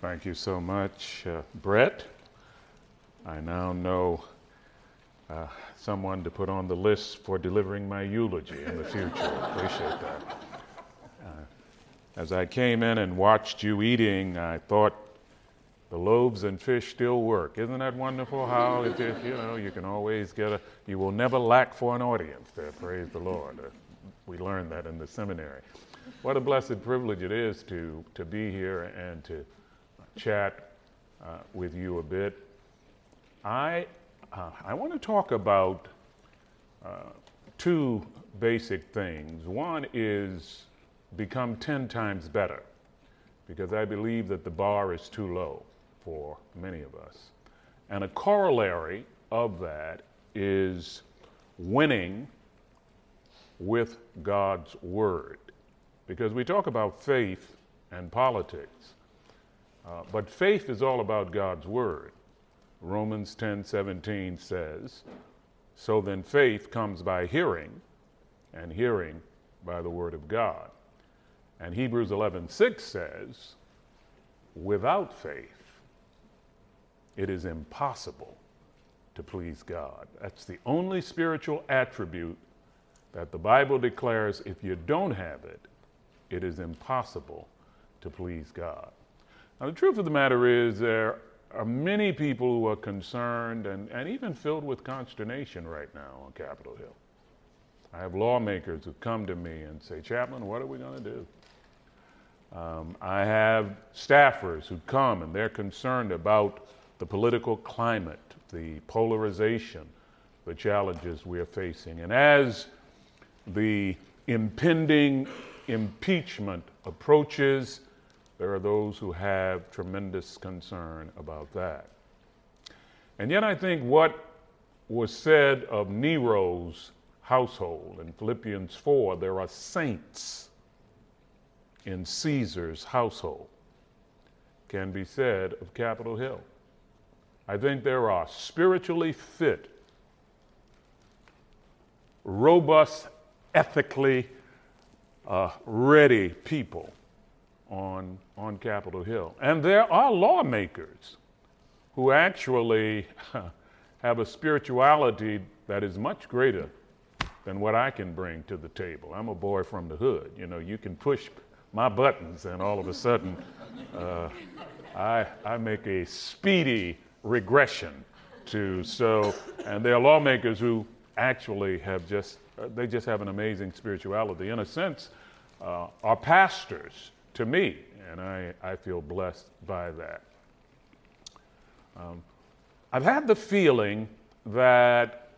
Thank you so much, uh, Brett. I now know uh, someone to put on the list for delivering my eulogy in the future. Appreciate that. Uh, as I came in and watched you eating, I thought the loaves and fish still work. Isn't that wonderful? How it is, you know you can always get a. You will never lack for an audience. There, praise the Lord. Uh, we learned that in the seminary. What a blessed privilege it is to to be here and to chat uh, with you a bit. I uh, I want to talk about uh, two basic things. One is become 10 times better, because I believe that the bar is too low for many of us. And a corollary of that is winning with God's Word. Because we talk about faith and politics, uh, but faith is all about God's Word. Romans 10 17 says, So then faith comes by hearing, and hearing by the word of God. And Hebrews 11 6 says, Without faith, it is impossible to please God. That's the only spiritual attribute that the Bible declares if you don't have it, it is impossible to please God. Now, the truth of the matter is, there are many people who are concerned and, and even filled with consternation right now on Capitol Hill. I have lawmakers who come to me and say, Chaplain, what are we going to do? Um, I have staffers who come and they're concerned about the political climate, the polarization, the challenges we are facing. And as the impending impeachment approaches, there are those who have tremendous concern about that. And yet, I think what was said of Nero's household in Philippians 4 there are saints in Caesar's household, can be said of Capitol Hill. I think there are spiritually fit, robust, ethically uh, ready people on, on Capitol Hill. And there are lawmakers who actually have a spirituality that is much greater than what I can bring to the table. I'm a boy from the hood. You know, you can push my buttons, and all of a sudden, uh, I, I make a speedy regression to so. And there are lawmakers who actually have just they just have an amazing spirituality. In a sense, uh, pastors to me, and I, I feel blessed by that. Um, I've had the feeling that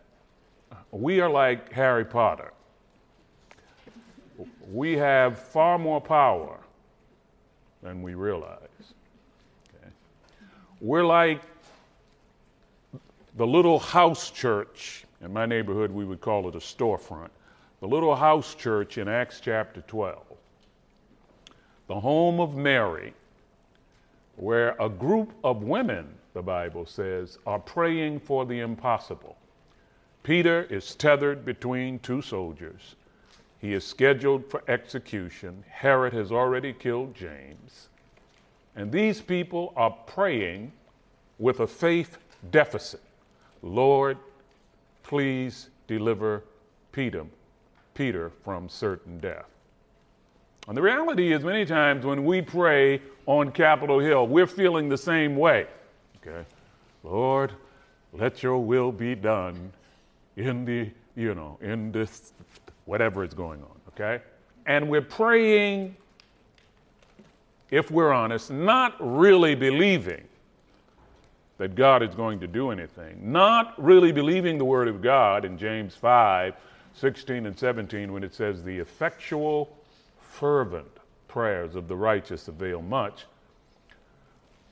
we are like Harry Potter. We have far more power than we realize. Okay? We're like the little house church. In my neighborhood, we would call it a storefront. The little house church in Acts chapter 12 the home of Mary, where a group of women, the Bible says, are praying for the impossible. Peter is tethered between two soldiers. He is scheduled for execution. Herod has already killed James. And these people are praying with a faith deficit. Lord, please deliver Peter, Peter from certain death. And the reality is, many times when we pray on Capitol Hill, we're feeling the same way. Okay? Lord, let your will be done in the, you know, in this, whatever is going on. Okay? And we're praying, if we're honest, not really believing that God is going to do anything, not really believing the Word of God in James 5 16 and 17 when it says, the effectual fervent prayers of the righteous avail much.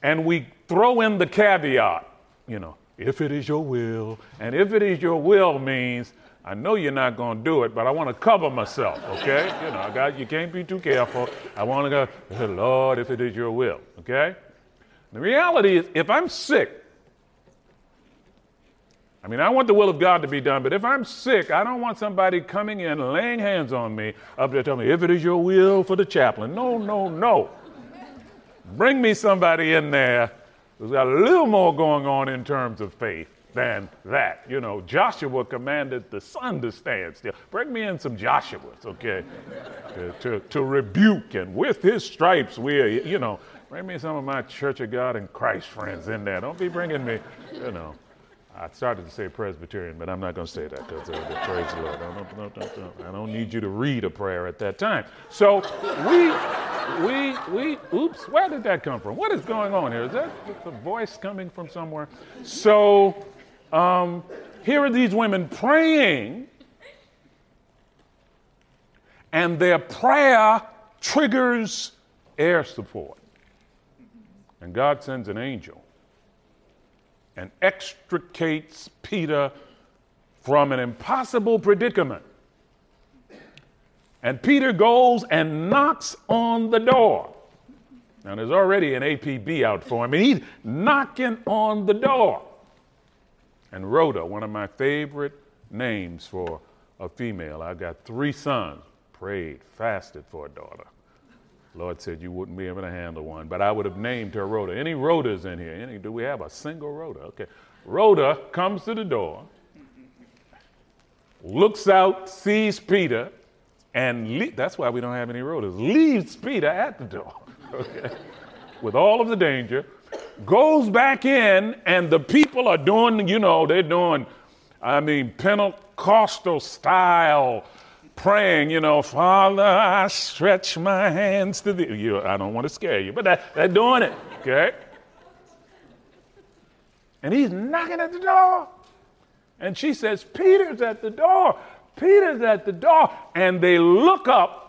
And we throw in the caveat, you know, if it is your will. And if it is your will means I know you're not going to do it, but I want to cover myself, okay? you know, God, you can't be too careful. I want to go, Lord, if it is your will, okay? The reality is, if I'm sick, I mean, I want the will of God to be done, but if I'm sick, I don't want somebody coming in laying hands on me up there telling me, if it is your will for the chaplain. No, no, no. Bring me somebody in there who's got a little more going on in terms of faith than that. You know, Joshua commanded the sun to stand still. Bring me in some Joshuas, okay, to, to, to rebuke, and with his stripes, we're, you know, bring me some of my Church of God in Christ friends in there. Don't be bringing me, you know. I started to say Presbyterian, but I'm not going to say that because uh, praise the Lord. I don't, don't, don't, I don't need you to read a prayer at that time. So we, we, we, oops, where did that come from? What is going on here? Is that a voice coming from somewhere? So um, here are these women praying, and their prayer triggers air support. And God sends an angel and extricates Peter from an impossible predicament. And Peter goes and knocks on the door. Now, there's already an APB out for him, and he's knocking on the door. And Rhoda, one of my favorite names for a female, I've got three sons, prayed, fasted for a daughter. Lord said you wouldn't be able to handle one, but I would have named her Rhoda. Any Rhodas in here? Any, do we have a single Rhoda? Okay. Rhoda comes to the door, looks out, sees Peter, and le- that's why we don't have any Rhodas. Leaves Peter at the door, okay, with all of the danger, goes back in, and the people are doing, you know, they're doing, I mean, Pentecostal style praying, you know, Father, I stretch my hands to thee. You, I don't want to scare you, but that, they're doing it, okay? And he's knocking at the door. And she says, Peter's at the door. Peter's at the door. And they look up.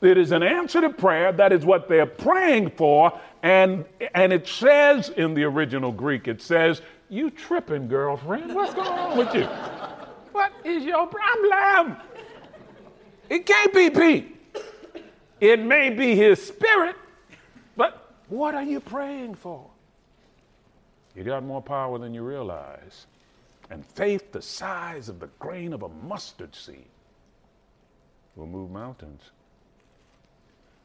It is an answer to prayer. That is what they're praying for. And, and it says in the original Greek, it says, You tripping, girlfriend. What's going on with you? What is your problem? It can't be Pete. It may be his spirit, but what are you praying for? You got more power than you realize. And faith the size of the grain of a mustard seed will move mountains.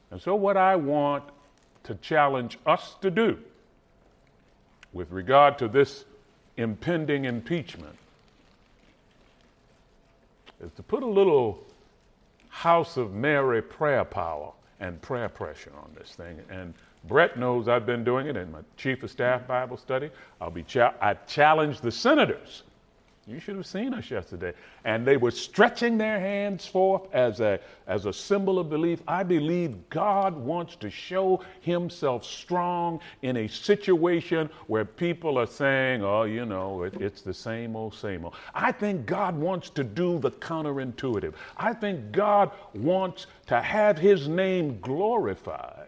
And so, what I want to challenge us to do with regard to this impending impeachment is to put a little House of Mary prayer power and prayer pressure on this thing. And Brett knows I've been doing it in my chief of staff Bible study. I'll be cha- I challenge the senators you should have seen us yesterday. And they were stretching their hands forth as a, as a symbol of belief. I believe God wants to show himself strong in a situation where people are saying, oh, you know, it, it's the same old, same old. I think God wants to do the counterintuitive. I think God wants to have his name glorified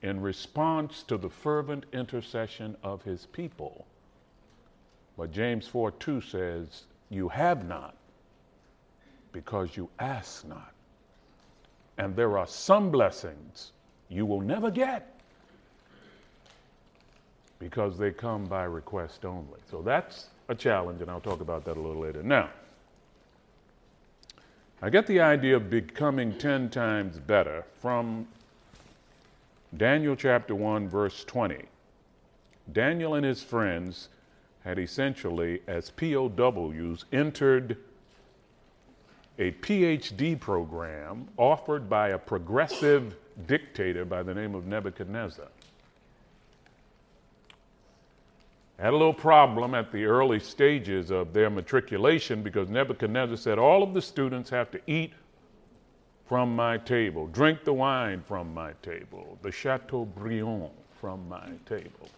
in response to the fervent intercession of his people. But James 4 2 says, You have not because you ask not. And there are some blessings you will never get because they come by request only. So that's a challenge, and I'll talk about that a little later. Now, I get the idea of becoming 10 times better from Daniel chapter 1, verse 20. Daniel and his friends had essentially, as POWs, entered a PhD program offered by a progressive dictator by the name of Nebuchadnezzar. Had a little problem at the early stages of their matriculation because Nebuchadnezzar said, All of the students have to eat from my table, drink the wine from my table, the Chateaubriand from my table.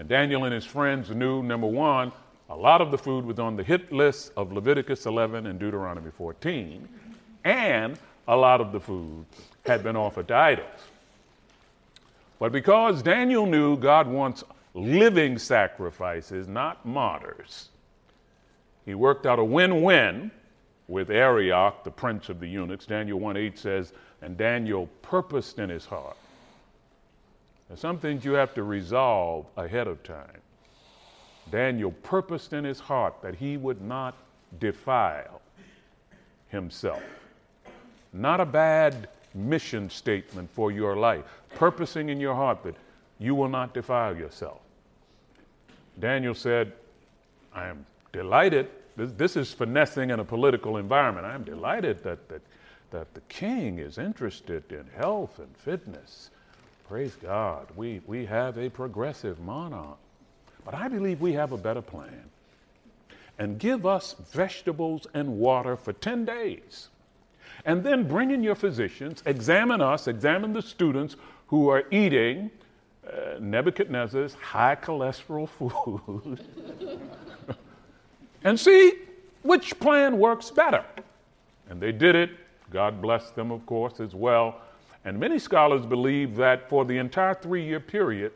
And Daniel and his friends knew number one, a lot of the food was on the hit list of Leviticus 11 and Deuteronomy 14, and a lot of the food had been offered to idols. But because Daniel knew God wants living sacrifices, not martyrs, he worked out a win win with Arioch, the prince of the eunuchs. Daniel 1 8 says, And Daniel purposed in his heart some things you have to resolve ahead of time. Daniel purposed in his heart that he would not defile himself. not a bad mission statement for your life. Purposing in your heart that you will not defile yourself. Daniel said, I am delighted. This, this is finessing in a political environment. I am delighted that, that, that the king is interested in health and fitness. Praise God. We, we have a progressive monarch. But I believe we have a better plan. And give us vegetables and water for 10 days. And then bring in your physicians, examine us, examine the students who are eating uh, Nebuchadnezzar's high cholesterol food, and see which plan works better. And they did it. God bless them, of course, as well. And many scholars believe that for the entire three year period,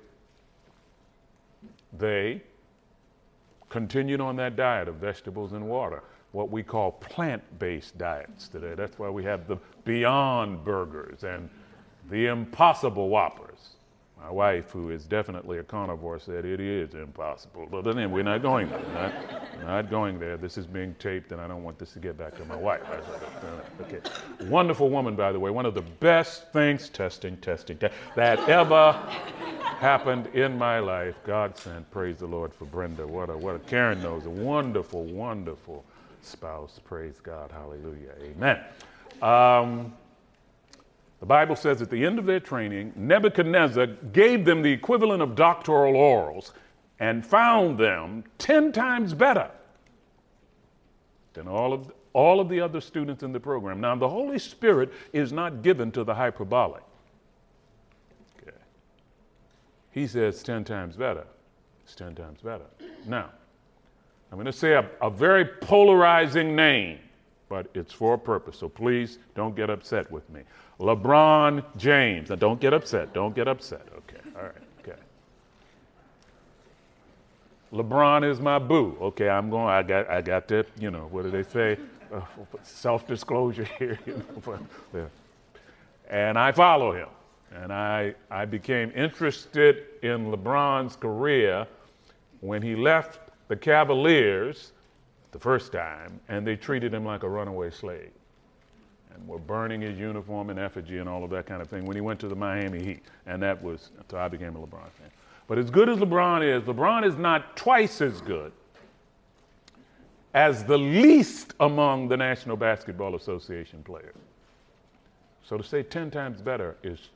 they continued on that diet of vegetables and water, what we call plant based diets today. That's why we have the Beyond Burgers and the Impossible Whoppers. My wife, who is definitely a carnivore, said it is impossible. But then we're not going there. Not, not going there. This is being taped, and I don't want this to get back to my wife. okay. Wonderful woman, by the way. One of the best things, testing, testing, te- that ever happened in my life. God sent. Praise the Lord for Brenda. What a what a Karen knows. A wonderful, wonderful spouse. Praise God. Hallelujah. Amen. Um, the Bible says at the end of their training, Nebuchadnezzar gave them the equivalent of doctoral orals and found them 10 times better than all of, all of the other students in the program. Now, the Holy Spirit is not given to the hyperbolic. Okay. He says 10 times better. It's 10 times better. Now, I'm going to say a, a very polarizing name, but it's for a purpose, so please don't get upset with me. LeBron James. Now, don't get upset. Don't get upset. Okay. All right. Okay. LeBron is my boo. Okay. I'm going. I got. I got that. You know. What do they say? Uh, self-disclosure here. You know. yeah. And I follow him. And I I became interested in LeBron's career when he left the Cavaliers the first time, and they treated him like a runaway slave and were burning his uniform in effigy and all of that kind of thing when he went to the Miami Heat. And that was, so I became a LeBron fan. But as good as LeBron is, LeBron is not twice as good as the least among the National Basketball Association players. So to say 10 times better is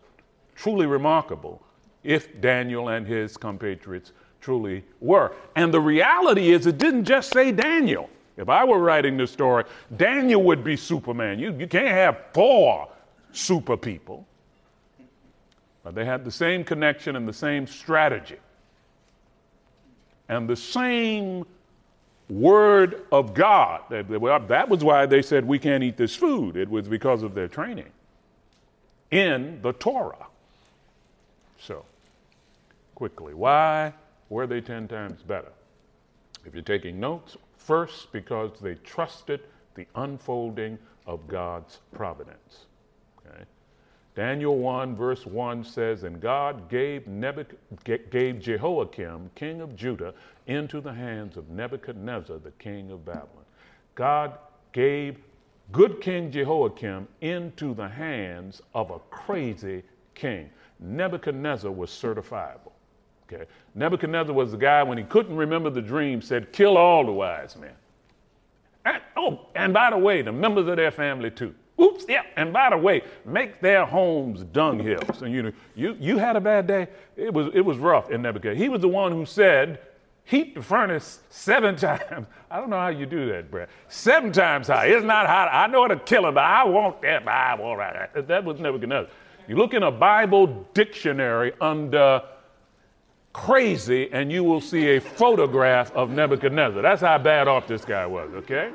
truly remarkable if Daniel and his compatriots truly were. And the reality is, it didn't just say Daniel. If I were writing this story, Daniel would be Superman. You, you can't have four super people. But they had the same connection and the same strategy. And the same word of God. That was why they said, We can't eat this food. It was because of their training in the Torah. So, quickly, why were they 10 times better? If you're taking notes, First, because they trusted the unfolding of God's providence. Okay? Daniel 1, verse 1 says, And God gave, Nebuch- gave Jehoiakim, king of Judah, into the hands of Nebuchadnezzar, the king of Babylon. God gave good King Jehoiakim into the hands of a crazy king. Nebuchadnezzar was certifiable. Okay. Nebuchadnezzar was the guy when he couldn't remember the dream said, "Kill all the wise men." And, oh, and by the way, the members of their family too. Oops, yeah. And by the way, make their homes dunghills. And you know, you you had a bad day. It was it was rough in Nebuchadnezzar. He was the one who said, "Heat the furnace seven times." I don't know how you do that, Brad. Seven times high. It's not hot. I know it'll kill him, but I want that. I want that. That was Nebuchadnezzar. You look in a Bible dictionary under crazy and you will see a photograph of Nebuchadnezzar. That's how bad off this guy was, okay?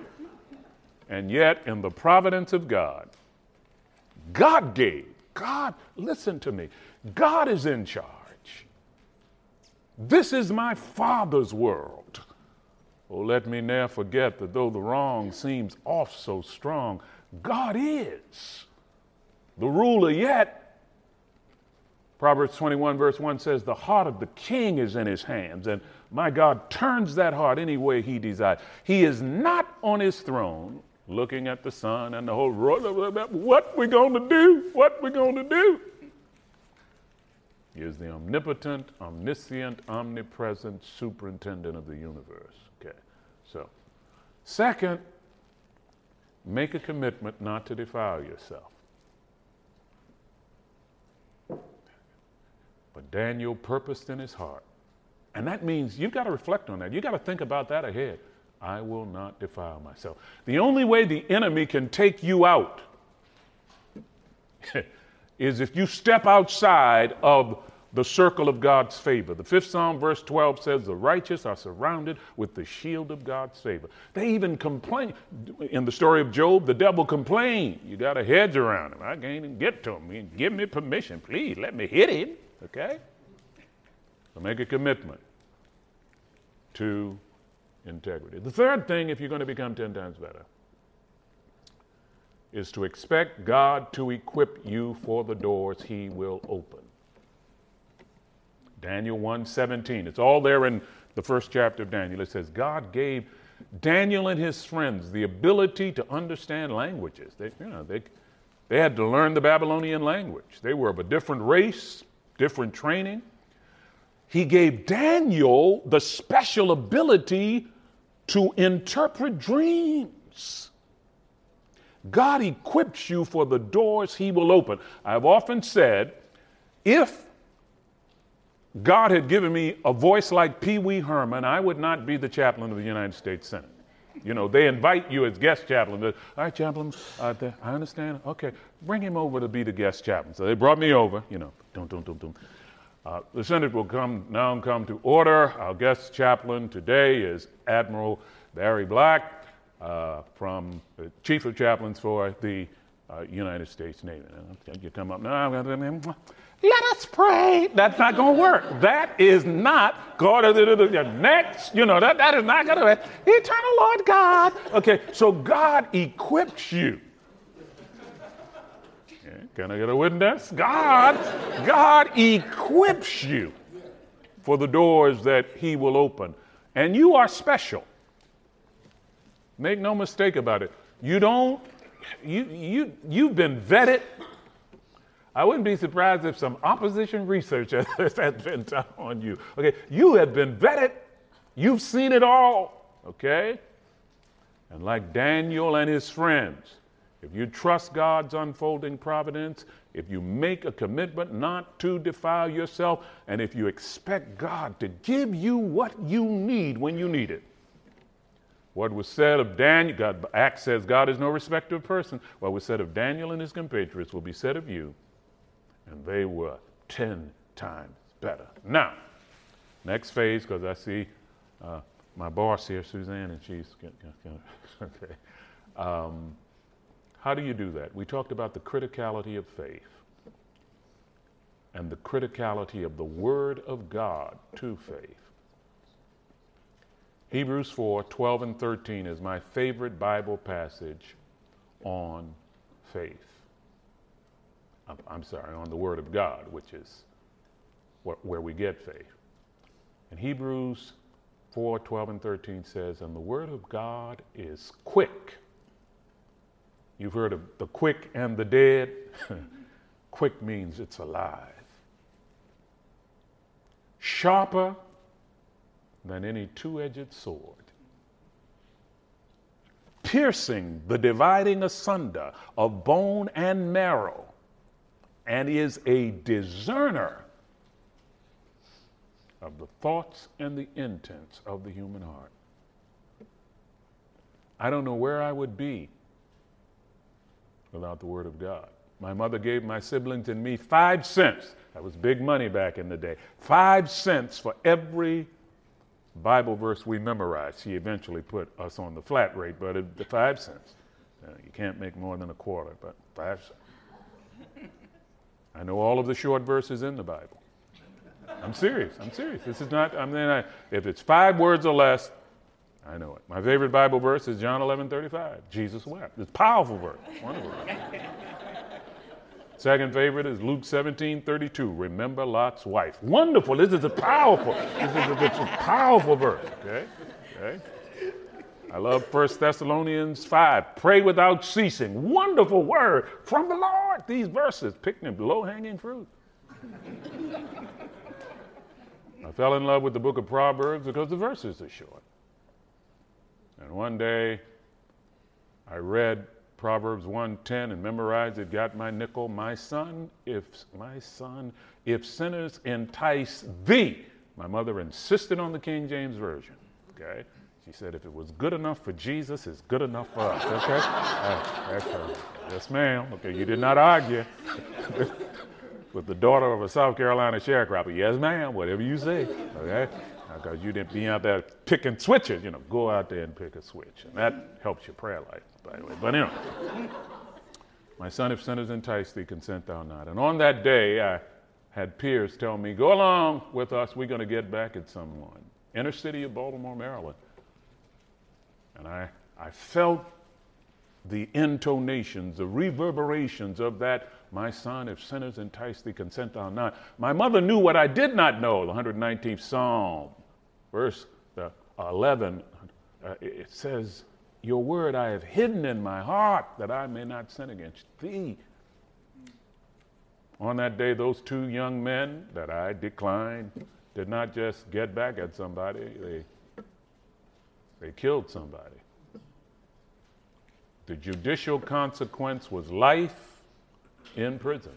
And yet, in the providence of God, God gave. God, listen to me. God is in charge. This is my Father's world. Oh, let me ne'er forget that though the wrong seems off so strong, God is the ruler yet Proverbs 21, verse 1 says, The heart of the king is in his hands, and my God turns that heart any way he desires. He is not on his throne looking at the sun and the whole world. what we going to do? What we going to do? He is the omnipotent, omniscient, omnipresent superintendent of the universe. Okay. So, second, make a commitment not to defile yourself. But Daniel purposed in his heart. And that means you've got to reflect on that. You've got to think about that ahead. I will not defile myself. The only way the enemy can take you out is if you step outside of the circle of God's favor. The fifth Psalm, verse 12 says, The righteous are surrounded with the shield of God's favor. They even complain. In the story of Job, the devil complained, You got a hedge around him. I can't even get to him. Give me permission. Please let me hit him. Okay? So make a commitment to integrity. The third thing, if you're going to become 10 times better, is to expect God to equip you for the doors he will open. Daniel 1:17. It's all there in the first chapter of Daniel. It says God gave Daniel and his friends the ability to understand languages. They, you know, they, they had to learn the Babylonian language. They were of a different race, different training. He gave Daniel the special ability to interpret dreams. God equips you for the doors He will open. I've often said, if God had given me a voice like Pee Wee Herman, I would not be the chaplain of the United States Senate. You know, they invite you as guest chaplain. All right, chaplain, uh, I understand. Okay, bring him over to be the guest chaplain. So they brought me over, you know, don't, don't, don't, don't. Uh, the Senate will come now come to order. Our guest chaplain today is Admiral Barry Black, uh, from the Chief of Chaplains for the uh, United States Navy. You come up now. Let us pray. That's not going to work. That is not God. Next, you know that that is not going to. Work. Eternal Lord God. Okay, so God equips you can I get a witness? God, God equips you for the doors that He will open. And you are special. Make no mistake about it. You don't, you, you, you've been vetted. I wouldn't be surprised if some opposition research has been done on you. Okay, you have been vetted. You've seen it all. Okay? And like Daniel and his friends, if you trust God's unfolding providence, if you make a commitment not to defile yourself, and if you expect God to give you what you need when you need it. What was said of Daniel, God, Acts says God is no respecter of person. What was said of Daniel and his compatriots will be said of you, and they were 10 times better. Now, next phase, because I see uh, my boss here, Suzanne, and she's okay. Um, how do you do that? We talked about the criticality of faith and the criticality of the Word of God to faith. Hebrews 4 12 and 13 is my favorite Bible passage on faith. I'm, sorry, on the Word of God, which is where we get faith. And Hebrews 4 12 and 13 says, And the Word of God is quick You've heard of the quick and the dead. quick means it's alive. Sharper than any two edged sword. Piercing the dividing asunder of bone and marrow, and is a discerner of the thoughts and the intents of the human heart. I don't know where I would be without the Word of God. My mother gave my siblings and me five cents. That was big money back in the day. Five cents for every Bible verse we memorized. She eventually put us on the flat rate, but it, the five cents. Uh, you can't make more than a quarter, but five cents. I know all of the short verses in the Bible. I'm serious. I'm serious. This is not, I mean, I, if it's five words or less, I know it. My favorite Bible verse is John 11 35. Jesus wept. It's a powerful verse. Wonderful. Second favorite is Luke 17 32. Remember Lot's wife. Wonderful. This is a powerful, this is a, it's a powerful verse. Okay? Okay? I love 1 Thessalonians 5. Pray without ceasing. Wonderful word from the Lord. These verses, picking low hanging fruit. I fell in love with the book of Proverbs because the verses are short. And one day I read Proverbs 1:10 and memorized it, got my nickel. My son, if my son, if sinners entice thee. My mother insisted on the King James Version. Okay? She said, if it was good enough for Jesus, it's good enough for us. Okay? uh, yes, ma'am. Okay, you did not argue with the daughter of a South Carolina sharecropper. Yes, ma'am. Whatever you say. Okay? Because you didn't be out there picking switches. You know, go out there and pick a switch, and that helps your prayer life, by the way. But anyway, my son, if sinners entice thee, consent thou not. And on that day, I had peers tell me, "Go along with us. We're going to get back at someone." Inner city of Baltimore, Maryland. And I, I felt the intonations, the reverberations of that, my son, if sinners entice thee, consent thou not. My mother knew what I did not know, the 119th Psalm, verse 11. Uh, it says, Your word I have hidden in my heart that I may not sin against thee. On that day, those two young men that I declined did not just get back at somebody, they they killed somebody. The judicial consequence was life in prison.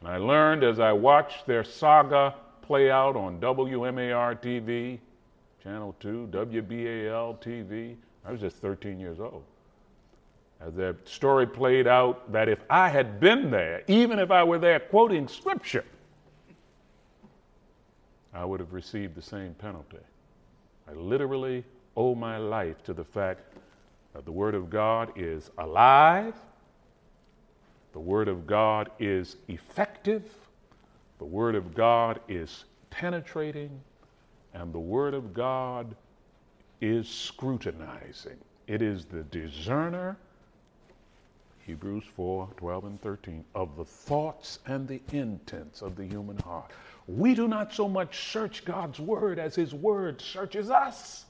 And I learned as I watched their saga play out on WMAR TV, Channel 2, WBAL TV. I was just 13 years old. As their story played out, that if I had been there, even if I were there quoting scripture, I would have received the same penalty. I literally owe my life to the fact that the Word of God is alive, the Word of God is effective, the Word of God is penetrating, and the Word of God is scrutinizing. It is the discerner, Hebrews 4 12 and 13, of the thoughts and the intents of the human heart. We do not so much search God's word as his word searches us.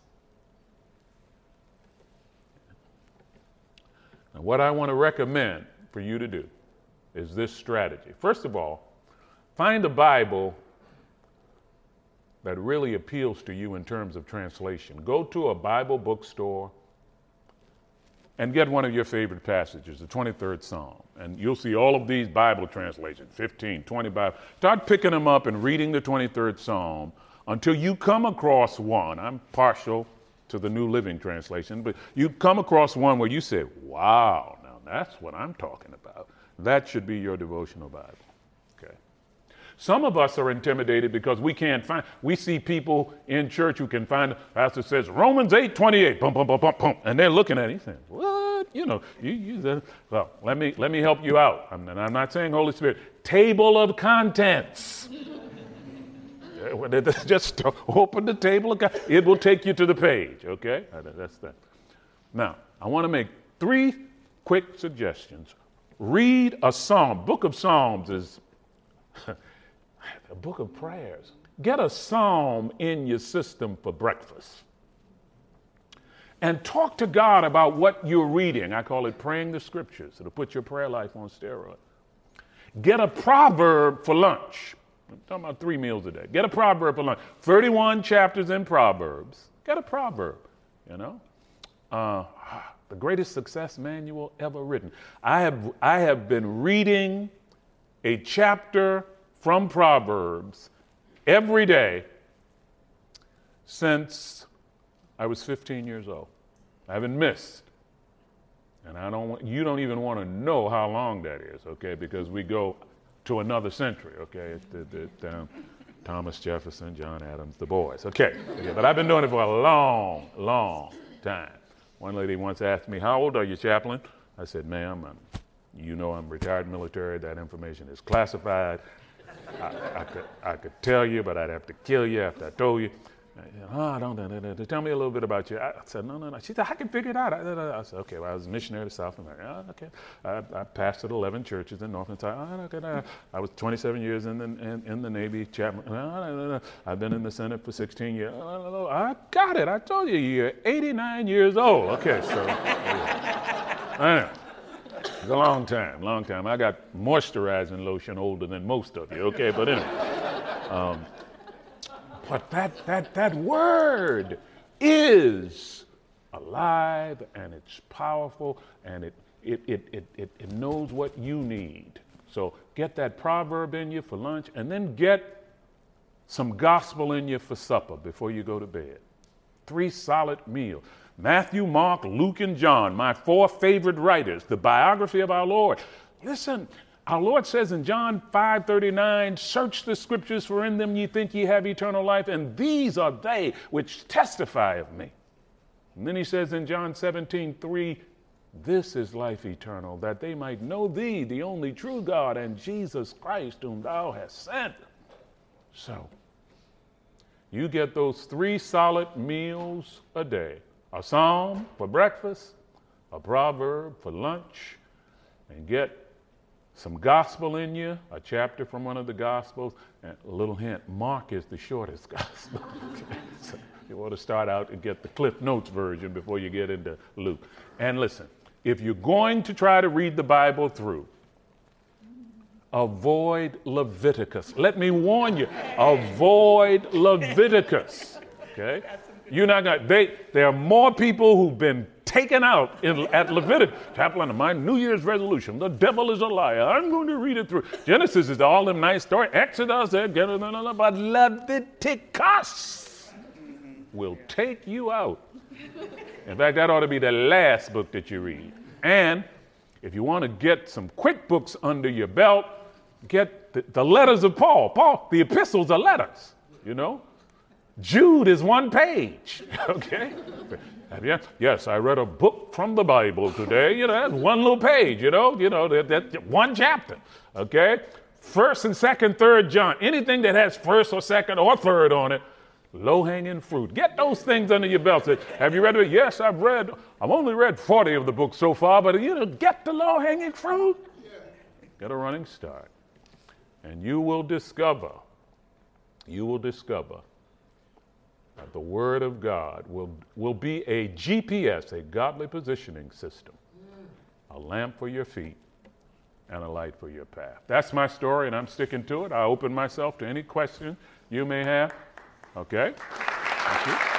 And what I want to recommend for you to do is this strategy. First of all, find a Bible that really appeals to you in terms of translation. Go to a Bible bookstore and get one of your favorite passages, the 23rd Psalm. And you'll see all of these Bible translations 15, 20 Bible. Start picking them up and reading the 23rd Psalm until you come across one. I'm partial to the New Living Translation, but you come across one where you say, wow, now that's what I'm talking about. That should be your devotional Bible. Some of us are intimidated because we can't find, we see people in church who can find, pastor says Romans 8, 28, boom, boom, boom, boom, boom, and they're looking at it, saying, what? You know, you, you, well, let me, let me help you out. I'm, and I'm not saying Holy Spirit, table of contents. Just open the table of contents. It will take you to the page, okay? That's that. Now, I want to make three quick suggestions. Read a psalm. Book of Psalms is a book of prayers. Get a psalm in your system for breakfast. And talk to God about what you're reading. I call it praying the scriptures. It'll put your prayer life on steroids. Get a proverb for lunch. I'm talking about three meals a day. Get a proverb for lunch. 31 chapters in Proverbs. Get a proverb, you know. Uh, the greatest success manual ever written. I have, I have been reading a chapter from Proverbs every day since I was 15 years old. I haven't missed. And I don't you don't even want to know how long that is, okay? Because we go to another century, okay? The, the, um, Thomas Jefferson, John Adams, the boys, okay? okay? But I've been doing it for a long, long time. One lady once asked me, How old are you, chaplain? I said, Ma'am, I'm, you know I'm retired military. That information is classified. I, I, could, I could tell you, but I'd have to kill you after I told you. Oh, don't, da, da. tell me a little bit about you. I said, no, no, no. She said, I can figure it out. I, I said, okay, well, I was a missionary to South America. Oh, okay. I, I pastored 11 churches in North and South. Oh, okay, I was 27 years in the, in, in the Navy, chaplain. Oh, uh, I've been in the Senate for 16 years. Uh, I got it. I told you, you're 89 years old. Okay, so. Yeah. It's a long time, long time. I got moisturizing lotion older than most of you, okay? But anyway. Um, but that, that, that word is alive and it's powerful and it, it, it, it, it, it knows what you need. So get that proverb in you for lunch and then get some gospel in you for supper before you go to bed. Three solid meals. Matthew, Mark, Luke, and John, my four favorite writers, the biography of our Lord. Listen, our Lord says in John 5:39, "Search the scriptures for in them ye think ye have eternal life, and these are they which testify of me." And then he says in John 17:3, "This is life eternal, that they might know thee, the only true God, and Jesus Christ whom thou hast sent." So, you get those three solid meals a day. A psalm for breakfast, a proverb for lunch, and get some gospel in you, a chapter from one of the gospels, and a little hint Mark is the shortest gospel. so you want to start out and get the Cliff Notes version before you get into Luke. And listen, if you're going to try to read the Bible through, avoid Leviticus. Let me warn you, avoid Leviticus. Okay? You're not going to, they, there are more people who've been taken out in, at Leviticus. Chaplain of my New Year's resolution. The devil is a liar. I'm going to read it through. Genesis is all them nice story. Exodus, but Leviticus will take you out. In fact, that ought to be the last book that you read. And if you want to get some quick books under your belt, get the, the letters of Paul. Paul, the epistles are letters, you know. Jude is one page, okay? Have you? Yes, I read a book from the Bible today. You know, that's one little page, you know, you know, that, that one chapter, okay? First and second, third John. Anything that has first or second or third on it, low hanging fruit. Get those things under your belt. Have you read it? Yes, I've read. I've only read 40 of the books so far, but you know, get the low hanging fruit. Get a running start. And you will discover, you will discover the Word of God will, will be a GPS, a godly positioning system, a lamp for your feet and a light for your path. That's my story, and I'm sticking to it. I open myself to any question you may have. Okay? Thank you.